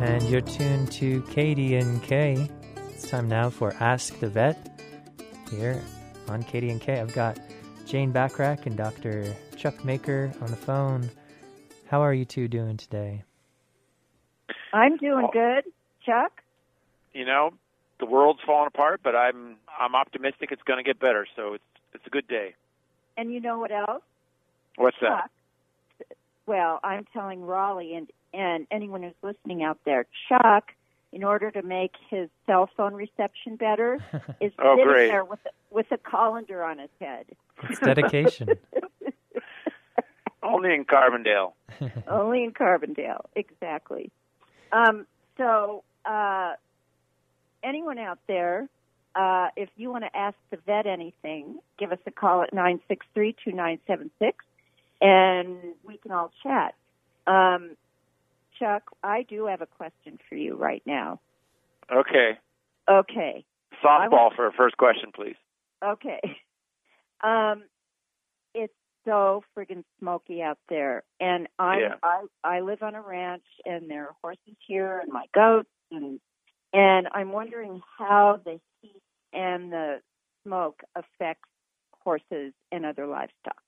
And you're tuned to KDNK. It's time now for Ask the Vet here on KDNK. I've got Jane Backrack and Dr. Chuck Maker on the phone. How are you two doing today? I'm doing good. Chuck? You know, the world's falling apart, but I'm I'm optimistic it's going to get better. So it's it's a good day. And you know what else? What's that? Well, I'm telling Raleigh and and anyone who's listening out there, Chuck, in order to make his cell phone reception better, is Oh, sitting great. there with a, with a colander on his head. It's dedication. Only in Carbondale. Only in Carbondale, exactly. Um, so, uh, anyone out there, uh, if you want to ask the vet anything, give us a call at nine six three two nine seven six, and we can all chat. Um, Chuck, I do have a question for you right now. Okay. Okay, Softball for a first question, please. okay. Um, it's so friggin' smoky out there, and I Yeah. I I live on a ranch, and there are horses here, and my goats, and and I'm wondering how the heat and the smoke affects horses and other livestock.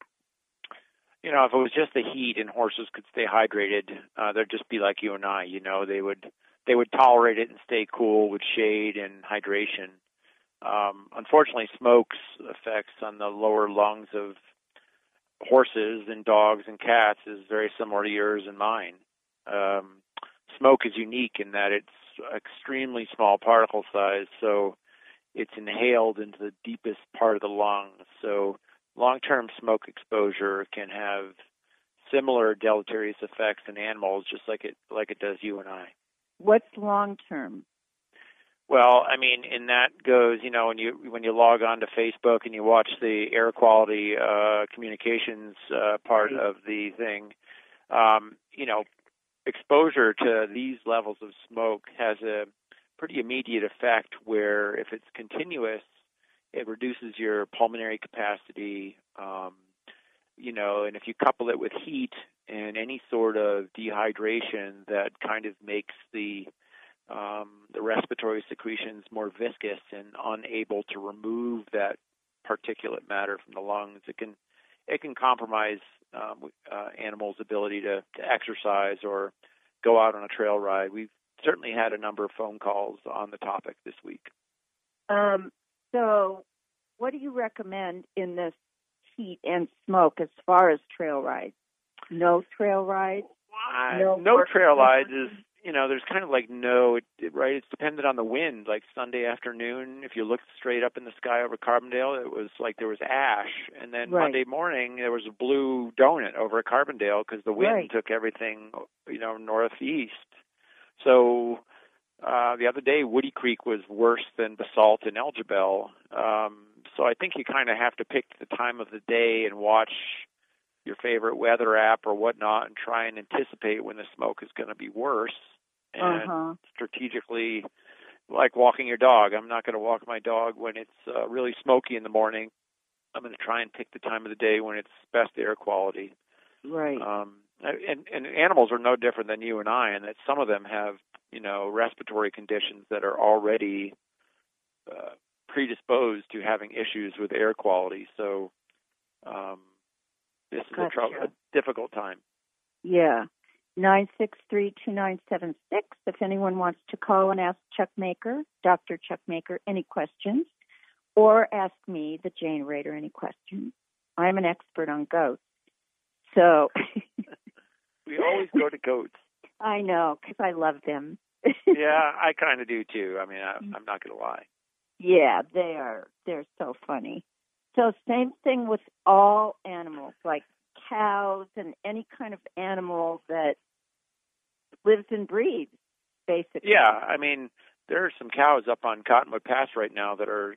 You know, if it was just the heat and horses could stay hydrated, uh, they'd just be like you and I. You know, they would they would tolerate it and stay cool with shade and hydration. Um, unfortunately, smoke's effects on the lower lungs of horses and dogs and cats is very similar to yours and mine. Um, smoke is unique in that it's extremely small particle size, so it's inhaled into the deepest part of the lungs. So long-term smoke exposure can have similar deleterious effects in animals, just like it like it does you and I. What's long term? Well, I mean, and that goes, you know, when you when you log on to Facebook and you watch the air quality uh, communications uh, part of the thing, um, you know, exposure to these levels of smoke has a pretty immediate effect. Where if it's continuous, it reduces your pulmonary capacity. Um, you know, and if you couple it with heat and any sort of dehydration that kind of makes the um, the respiratory secretions more viscous and unable to remove that particulate matter from the lungs. It can it can compromise um, uh, animals' ability to, to exercise or go out on a trail ride. We've certainly had a number of phone calls on the topic this week. Um, so, what do you recommend in this heat and smoke as far as trail rides? No trail rides. No no trail rides is you know there's kind of like no right it's dependent on the wind like sunday afternoon if you looked straight up in the sky over carbondale it was like there was ash and then Right. monday morning there was a blue donut over carbondale because the wind Right. took everything you know northeast so uh the other day woody creek was worse than basalt and El Jebel. Um so i think you kind of have to pick the time of the day and watch your favorite weather app or whatnot and try and anticipate when the smoke is going to be worse. And Uh-huh. strategically like walking your dog. I'm not going to walk my dog when it's uh, really smoky in the morning. I'm going to try and pick the time of the day when it's best air quality. Right. um and and animals are no different than you and i in that some of them have you know respiratory conditions that are already uh, predisposed to having issues with air quality so um this is a, Gotcha. a difficult time Yeah. Nine six three two nine seven six. If anyone wants to call and ask Chuck Maker, Dr. Chuck Maker, any questions, or ask me, the Jane Raider, any questions. I'm an expert on goats. So we always go to goats I know because I love them. yeah i kind of do too i mean I, i'm not going to lie Yeah, they are. They're so funny. So same thing with all animals, like cows and any kind of animal that lives and breathes, basically. Yeah, I mean, there are some cows up on Cottonwood Pass right now that are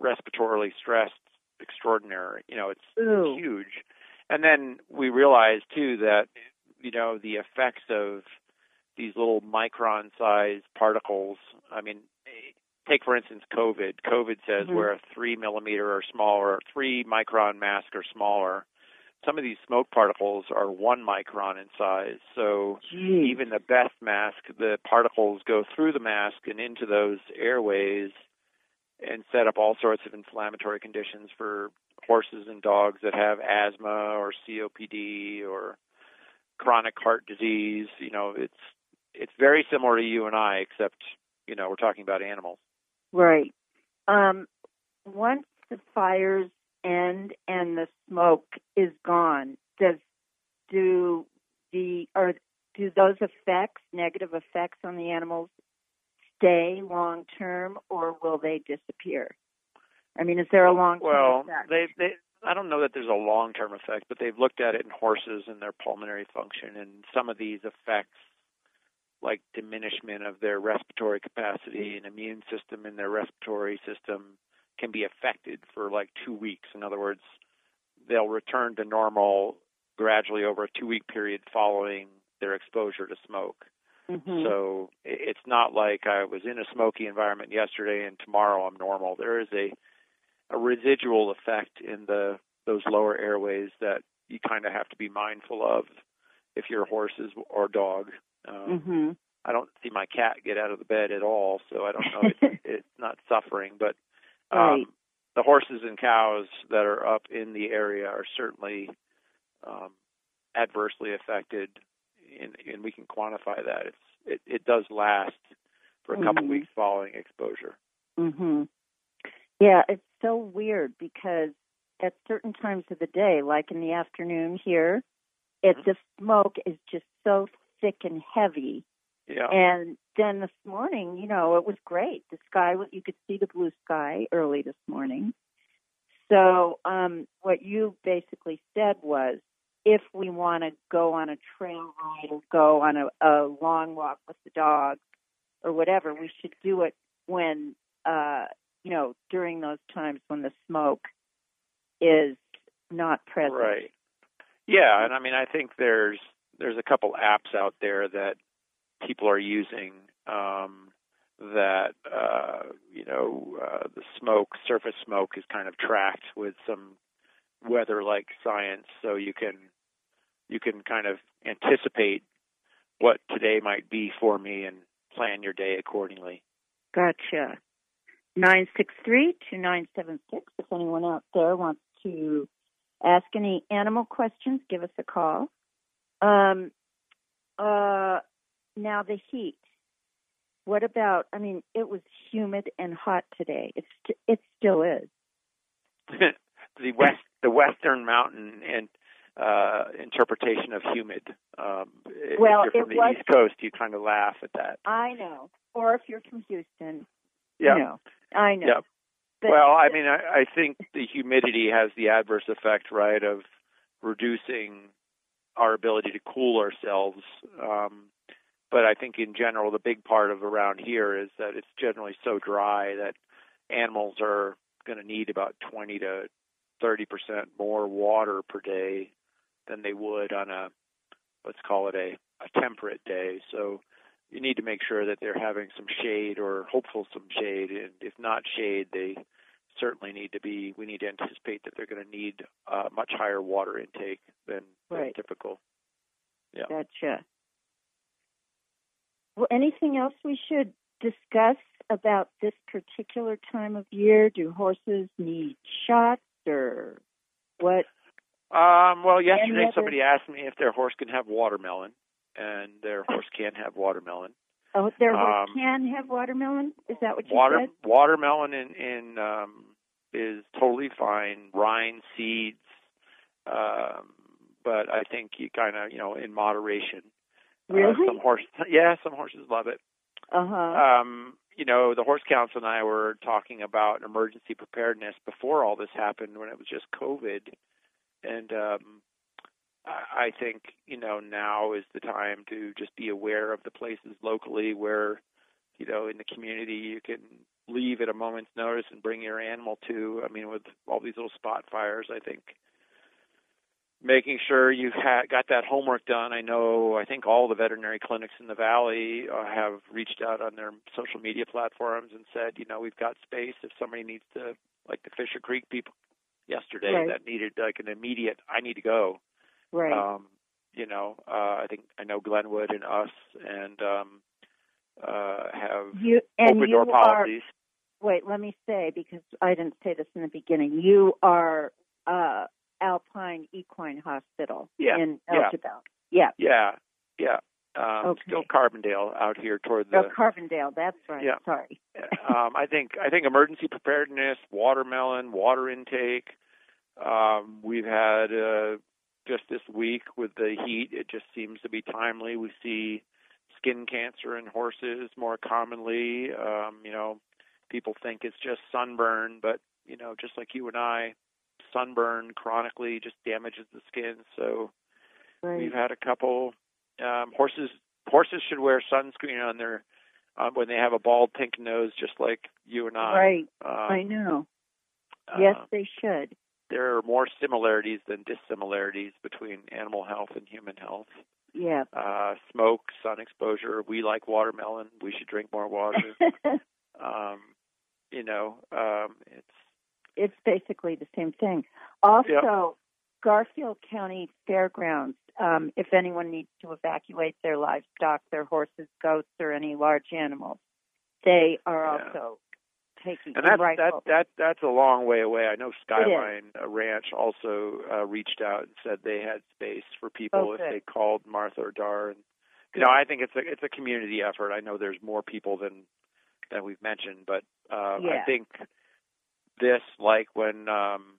respiratorily stressed extraordinary. You know, it's Ooh. huge. And then we realize too that you know the effects of these little micron-sized particles. I mean, take for instance COVID. COVID says Mhm. we're a three millimeter or smaller, three micron mask or smaller. some of these smoke particles are one micron in size. So Gee. even the best mask, the particles go through the mask and into those airways and set up all sorts of inflammatory conditions for horses and dogs that have asthma or COPD or chronic heart disease. You know, it's it's very similar to you and I, except you know we're talking about animals. Right. Um, once the fires end and the smoke is gone, does do the or do those effects, negative effects on the animals, stay long term, or will they disappear? I mean, is there a long term Well, effect? they they I don't know that there's a long term effect, but they've looked at it in horses and their pulmonary function, and some of these effects, like diminishment of their respiratory capacity and immune system in their respiratory system, can be affected for like two weeks. In other words, they'll return to normal gradually over a two week period following their exposure to smoke. Mhm. So it's not like I was in a smoky environment yesterday and tomorrow I'm normal. There is a a residual effect in the those lower airways that you kind of have to be mindful of if you're a horse is- or dog. Um, Mhm. I don't see my cat get out of the bed at all, so I don't know. It's, it's not suffering, but um, Right. the horses and cows that are up in the area are certainly um, adversely affected, and, and we can quantify that. It's it, it does last for a couple Mhm. weeks following exposure. Mhm. Yeah, it's so weird because at certain times of the day, like in the afternoon here, it Mhm. the smoke is just so thick and heavy. Yeah. And then this morning, you know, it was great. The sky, you could see the blue sky early this morning. So, um, what you basically said was, if we want to go on a trail ride or go on a, a long walk with the dog or whatever, we should do it when, uh, you know, during those times when the smoke is not present. Right. Yeah, and I mean, I think there's there's a couple apps out there that people are using um, that uh, you know uh, the smoke, surface smoke, is kind of tracked with some weather-like science, so you can you can kind of anticipate what today might be for me and plan your day accordingly. Gotcha. Nine six three two nine seven six. If anyone out there wants to ask any animal questions, give us a call. Um, uh, now the heat. What about? I mean, it was humid and hot today. It's st- it still is. the west the western mountain and uh interpretation of humid um if Well, you're from it the was- east coast you kind of laugh at that I know. Or if you're from Houston, yeah know, I know. Yeah. But well i mean I, I think the humidity has the adverse effect right of reducing our ability to cool ourselves um but i think in general the big part of around here is that it's generally so dry that animals are going to need about 20 to 30 percent more water per day than they would on a let's call it a, a temperate day. So you need to make sure that they're having some shade or hopeful some shade, and if not shade, they certainly need to be. We need to anticipate that they're going to need uh, much higher water intake than, than Right. typical. Yeah. Gotcha. Well, anything else we should discuss about this particular time of year? Do horses need shots or what? Um, well, yesterday other- somebody asked me if their horse can have watermelon, and their horse can have watermelon. Oh, their horse Um, can have watermelon. Is that what you Water said? watermelon in in um, is totally fine. Rind seeds, um, but I think you kind of you know in moderation. Uh, Really? some horse, yeah, some horses love it. Uh huh. Um, you know, the horse council and I were talking about emergency preparedness before all this happened, when it was just COVID, and um, I I think you know now is the time to just be aware of the places locally where, you know, in the community you can leave at a moment's notice and bring your animal to. I mean, with all these little spot fires, I think making sure you've ha- got that homework done. I know I think all the veterinary clinics in the valley uh, have reached out on their social media platforms and said, you know, we've got space if somebody needs to, like the Fisher Creek people yesterday Right. that needed like an immediate. I need to go. Right. Um, you know, uh, I think I know Glenwood and us and um, uh, have you and open you door are. policies. Wait, let me say because I didn't say this in the beginning. You are uh, Alpine Equine Hospital Yeah, in yeah. Elgin. Yeah. Yeah, yeah. Um, Okay. Still Carbondale out here toward the Oh, Carbondale. That's right. Yeah. Sorry. um, I think I think emergency preparedness, watermelon, water intake. Um, we've had uh, just this week with the heat. It just seems to be timely. We see skin cancer in horses more commonly. Um, you know, people think it's just sunburn, but you know, just like you and I, sunburn chronically just damages the skin. So Right. We've had a couple um, horses. Horses should wear sunscreen on their uh, when they have a bald pink nose, just like you and I. Right. Um, I know. uh, yes, they should. There are more similarities than dissimilarities between animal health and human health. Yeah. Uh, smoke, sun exposure. We like watermelon. We should drink more water. um, you know, um, it's it's basically the same thing. Also, Garfield County Fairgrounds, um, if anyone needs to evacuate their livestock, their horses, goats, or any large animals, they are Yeah. also taking and that's right that that that's a long way away. I know Skyline Ranch also uh, reached out and said they had space for people Oh, if they called Martha or Dar. And you Good. know, I think it's a it's a community effort. I know there's more people than than we've mentioned, but uh, Yeah. I think this, like when um,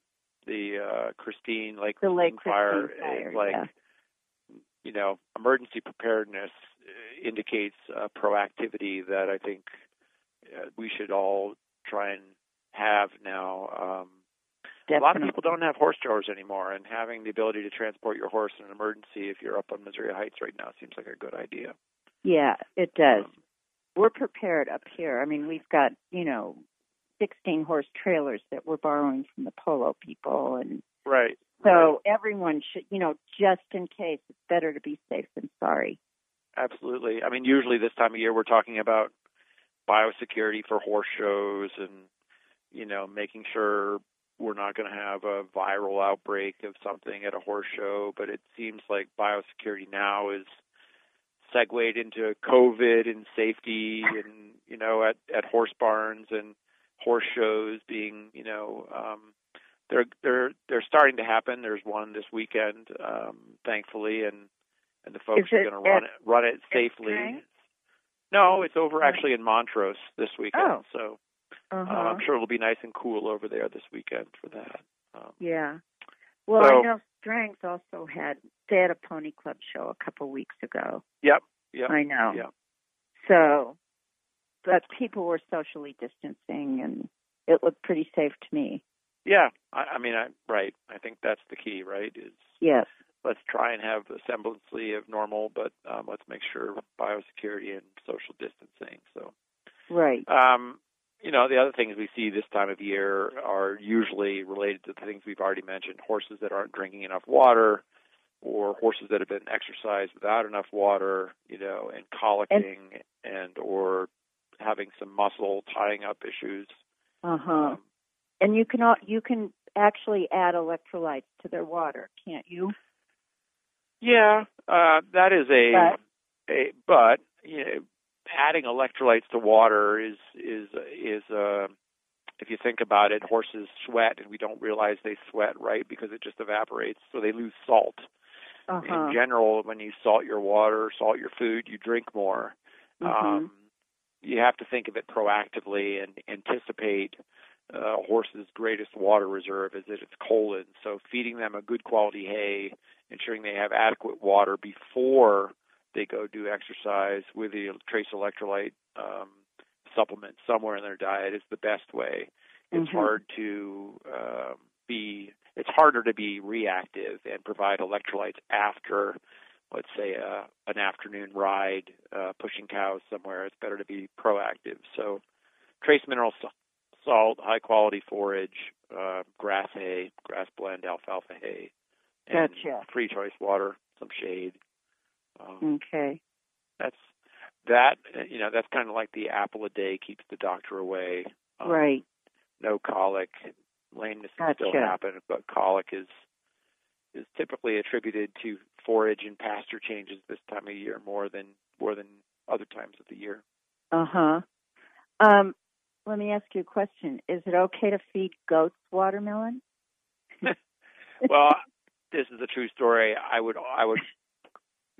the uh, Christine Lake The Lake fire, Christine fire, is like yeah. you know, emergency preparedness uh, indicates uh, proactivity that I think uh, we should all try and have now. Um, a lot of people don't have horse drawers anymore, and having the ability to transport your horse in an emergency if you're up on Missouri Heights right now seems like a good idea. Yeah, it does. Um, We're prepared up here. I mean, we've got you know, sixteen horse trailers that we're borrowing from the polo people, and right. so right. everyone should, you know, just in case, it's better to be safe than sorry. Absolutely. I mean, usually this time of year we're talking about biosecurity for horse shows and you know making sure we're not going to have a viral outbreak of something at a horse show, but it seems like biosecurity now is segued into COVID and safety and you know at at horse barns and horse shows being you know um they're they're they're starting to happen. There's one this weekend, um, thankfully, and and the folks Is are going to run it run it safely. No, it's over actually in Montrose this weekend. Oh. So Uh-huh. uh, I'm sure it'll be nice and cool over there this weekend for that. Um, Yeah. Well, So- I know Strength also had they had a pony club show a couple weeks ago. yep. Yep. I know. Yeah. So, but people were socially distancing, and it looked pretty safe to me. Yeah. I, I mean, I right. I think that's the key, right? Is Yes. Let's try and have a semblance of normal, but um, let's make sure biosecurity and social distancing. So. Right. Um, you know, the other things we see this time of year are usually related to the things we've already mentioned horses that aren't drinking enough water, or horses that have been exercised without enough water, you know, and colicking and, or having some muscle tying up issues. Uh huh. Um, And you can you can actually add electrolytes to their water, can't you? Yeah, uh, that is a, But- a but you know, adding electrolytes to water is is is uh, if you think about it, horses sweat and we don't realize they sweat, right? Because it just evaporates, so they lose salt. Uh huh. In general, when you salt your water, salt your food, you drink more. Mm-hmm. Um, you have to think of it proactively and anticipate uh, a horse's greatest water reserve is at its colon. So feeding them a good quality hay, ensuring they have adequate water before they go do exercise with the trace electrolyte um, supplement somewhere in their diet is the best way. It's Mhm. hard to um, be. It's harder to be reactive and provide electrolytes after let's say a, an afternoon ride uh, pushing cows somewhere it's better to be proactive so trace mineral salt high quality forage uh, grass hay grass blend alfalfa hay and Gotcha. free choice water some shade um, Okay. that's that you know that's kind of like the apple a day keeps the doctor away um, right. no colic Lameness can still Gotcha. happen, but colic is is typically attributed to forage and pasture changes this time of year more than more than other times of the year. Uh huh. Um, let me ask you a question. Is it okay to feed goats watermelon? well, this is a true story. I would, I would,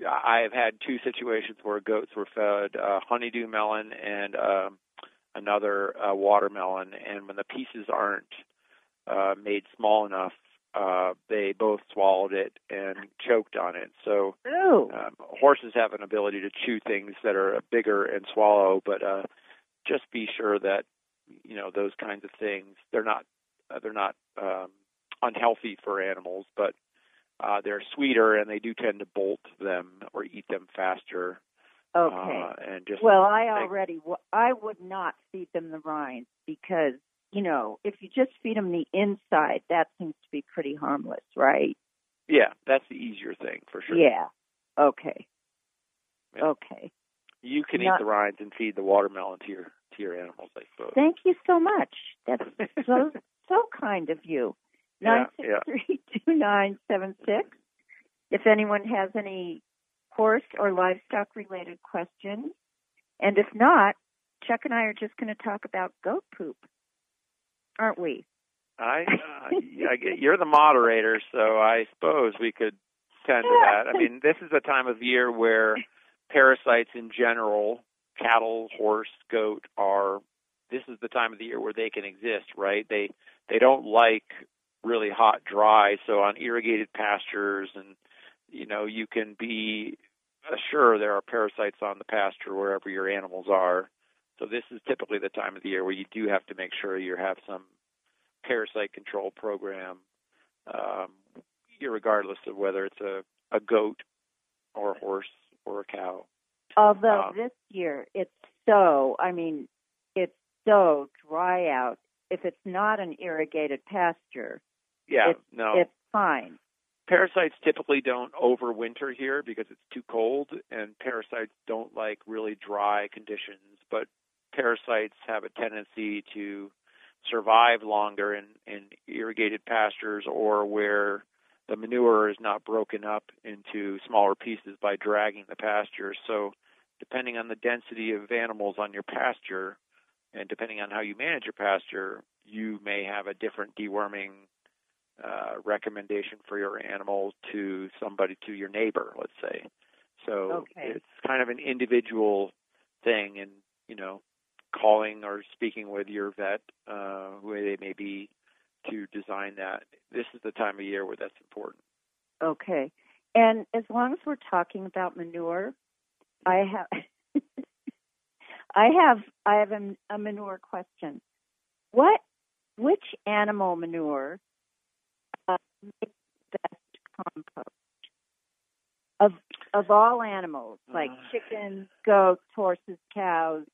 I have had two situations where goats were fed uh, honeydew melon and um, another uh, watermelon, and when the pieces aren't uh, made small enough, uh, they both swallowed it and choked on it. So um, horses have an ability to chew things that are bigger and swallow, but uh, just be sure that you know those kinds of things they're not uh, they're not um, unhealthy for animals, but uh, they're sweeter and they do tend to bolt them or eat them faster. Okay. Uh, and just Well, I already w- I would not feed them the rinds because you know if you just feed them the inside, that seems to be pretty harmless, right? yeah, that's the easier thing for sure. Yeah. Okay. Yeah. Okay. You can Not- eat the rinds and feed the watermelon to your to your animals, I suppose. Thank you so much. That's so so kind of you. Nine six three two nine seven six. If anyone has any horse or livestock related questions, and if not, Chuck and I are just going to talk about goat poop, aren't we? I, uh, I get- you're the moderator, so I suppose we could tend to that. I mean, this is a time of year where parasites in general, cattle, horse, goat, are. This is the time of the year where they can exist, right? They they don't like really hot, dry. So on irrigated pastures, and you know, you can be sure there are parasites on the pasture wherever your animals are. So this is typically the time of the year where you do have to make sure you have some parasite control program, um, regardless of whether it's a, a goat or a horse or a cow. Although Um, this year it's so, I mean, it's so dry out. If it's not an irrigated pasture, Yeah, It's- no. it's fine. parasites typically don't overwinter here because it's too cold, and parasites don't like really dry conditions. But parasites have a tendency to survive longer in, in irrigated pastures or where the manure is not broken up into smaller pieces by dragging the pasture. So, depending on the density of animals on your pasture, and depending on how you manage your pasture, you may have a different deworming uh, recommendation for your animal to somebody to your neighbor, let's say. So Okay. it's kind of an individual thing, and you know, calling or speaking with your vet, uh, who they may be, to design that. This is the time of year where that's important. Okay. And as long as we're talking about manure, I have I have I have a, a manure question. What which animal manure makes the best compost? Of of all animals, like Uh. chickens, goats, horses, cows.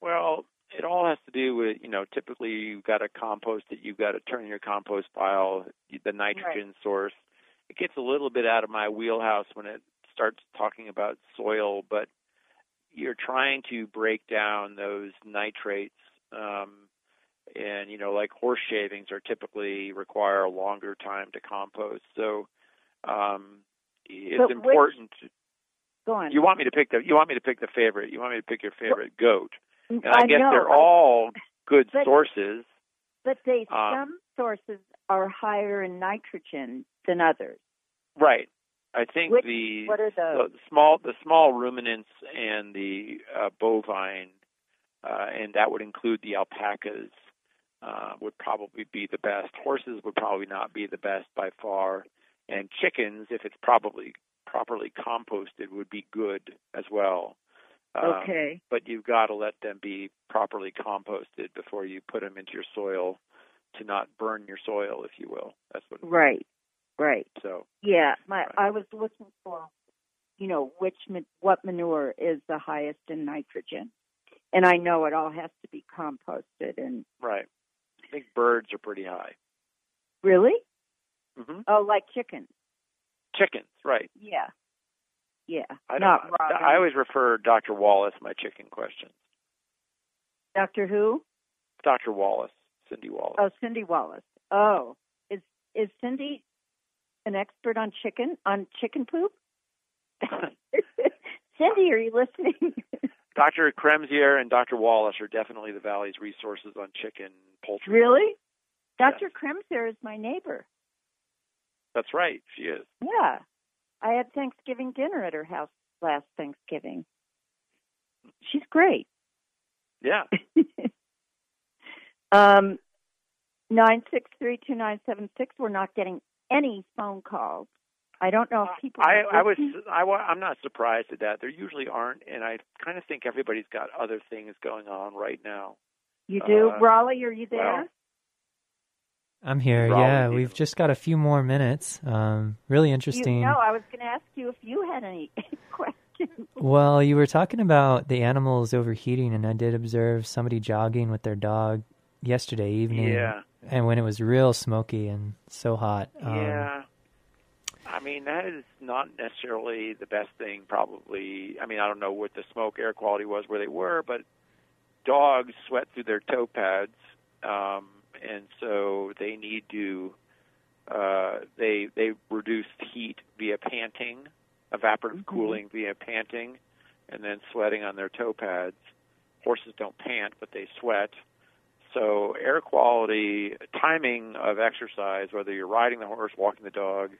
Well, it all has to do with you know. Typically, you've got to compost it. You've got to turn your compost pile, the nitrogen source. It gets a little bit out of my wheelhouse when it starts talking about soil, but you're trying to break down those nitrates. Um, and you know, like horse shavings are typically require a longer time to compost. So um, it's But which- important. Go on. You want me to pick the you want me to pick the favorite. You want me to pick your favorite goat. And I, I guess know, they're all good but- sources. but they um, some sources are higher in nitrogen than others. Right. I think Which- the, what are those? the small the small ruminants and the uh, bovine, uh, and that would include the alpacas, uh, would probably be the best. Horses would probably not be the best by far, and chickens, if it's probably properly composted, would be good as well. Um, Okay. but you've got to let them be properly composted before you put them into your soil to not burn your soil, if you will. That's what. Right. Right. So Yeah, my Right. I was looking for, you know, which what manure is the highest in nitrogen, and I know it all has to be composted. And right, think birds are pretty high. really, hmm oh, like chickens. Chickens, right? Yeah, yeah. I. Not robins. I always refer Dr. Wallace my chicken questions. Doctor Who? Dr. Wallace. Cindy Wallace. Oh, Cindy Wallace. Oh, is is Cindy an expert on chicken on chicken poop? Cindy, are you listening? Dr. Kremsier and Dr. Wallace are definitely the Valley's resources on chicken, poultry. really? Dr. Yes. Kremser is my neighbor. That's right. She is. Yeah. I had Thanksgiving dinner at her house last Thanksgiving. She's great. Yeah. um, nine six three two nine seven six. We're not getting any phone calls. I don't know if people. I, I was. I, I'm not surprised at that. There usually aren't, and I kind of think everybody's got other things going on right now. You do, uh, Raleigh? Are you there? well, I'm here. Probably yeah, we've just got a few more minutes. Um, really interesting. You, no, I was going to ask you if you had any questions. Well, you were talking about the animals overheating, and I did observe somebody jogging with their dog yesterday evening. Yeah. And when it was real smoky and so hot. Um, Yeah. I mean, that is not necessarily the best thing, probably. I mean, I don't know what the smoke air quality was where they were, but dogs sweat through their toe pads, um, and so they need to, uh, they, they reduce heat via panting, evaporative Mhm. cooling via panting, and then sweating on their toe pads. Horses don't pant, but they sweat. So air quality, timing of exercise, whether you're riding the horse, walking the dog,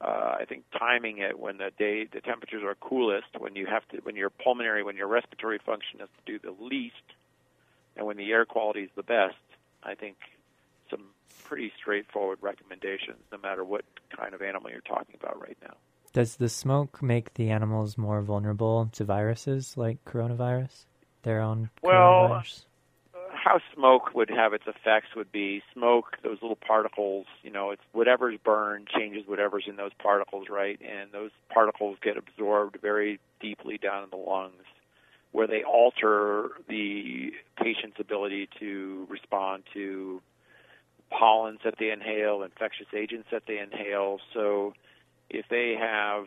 uh, I think timing it when the day the temperatures are coolest, when you have to, when your pulmonary, when your respiratory function has to do the least, and when the air quality is the best, I think some pretty straightforward recommendations, no matter what kind of animal you're talking about right now. Does the smoke make the animals more vulnerable to viruses like coronavirus? Their own Well, coronavirus? How smoke would have its effects would be smoke those little particles you know it's whatever's burned changes whatever's in those particles right? And those particles get absorbed very deeply down in the lungs where they alter the patient's ability to respond to pollens that they inhale infectious agents that they inhale. So if they have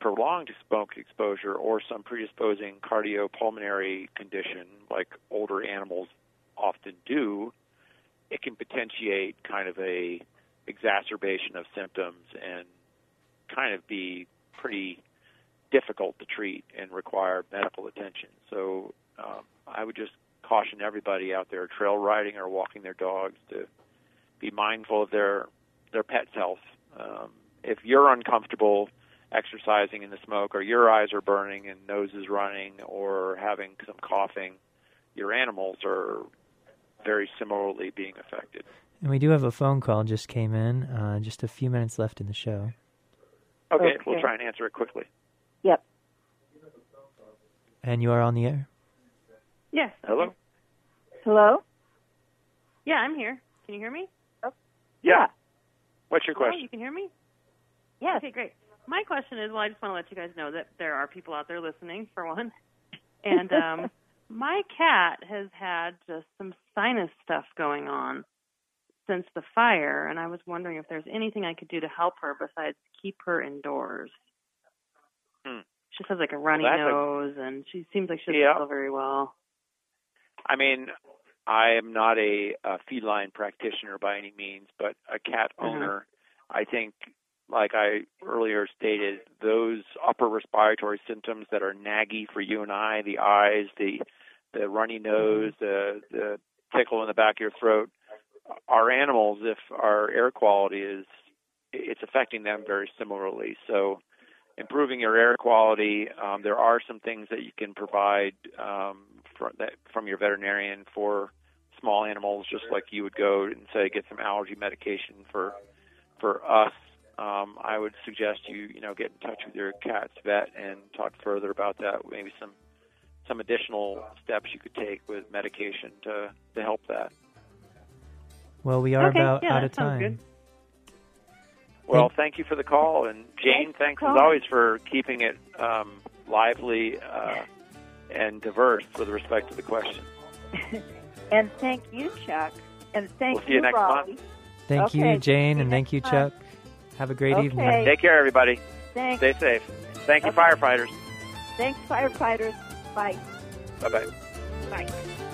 prolonged smoke exposure or some predisposing cardiopulmonary condition like older animals often do, it can potentiate kind of a exacerbation of symptoms and kind of be pretty difficult to treat and require medical attention. So um, I would just caution everybody out there trail riding or walking their dogs to be mindful of their their pet's health. Um, if you're uncomfortable exercising in the smoke or your eyes are burning and nose is running or having some coughing, your animals are very similarly being affected. And we do have a phone call just came in. Uh, just a few minutes left in the show. Okay, we'll try and answer it quickly. Yep. And you are on the air. Yes. Hello? Hello? Yeah, I'm here. Can you hear me? Yeah. What's your Hello, question? you can hear me? Yes. Okay, great. My question is, well, I just want to let you guys know that there are people out there listening, for one. And um, my cat has had just some sinus stuff going on since the fire, and I was wondering if there's anything I could do to help her besides keep her indoors. Hmm. She has like a runny Well, that's a- nose, and she seems like she doesn't Yeah. feel very well. I mean, I am not a, a feline practitioner by any means, but a cat Mhm. owner. I think, like I earlier stated, those upper respiratory symptoms that are naggy for you and I, the eyes, the the runny nose, the the tickle in the back of your throat, our animals, if our air quality is, it's affecting them very similarly. So, improving your air quality, um, there are some things that you can provide um, from that from your veterinarian for small animals, just like you would go and say get some allergy medication for for us. Um, I would suggest you you know get in touch with your cat's vet and talk further about that. Maybe some some additional steps you could take with medication to to help that. Well, we are Okay, about yeah, out of time. good. Well, thank you for the call, and Jane, Thanks thanks as always for keeping it um, lively uh, and diverse with respect to the question. And thank you, Chuck. And thank We'll see you next Raleigh. month. Thank Okay, you, Jane, and thank you, next month. Chuck. Have a great Okay. evening. Take care, everybody. Thanks. Stay safe. Thank you, Okay. firefighters. Thanks, firefighters. Bye. Bye bye. Bye.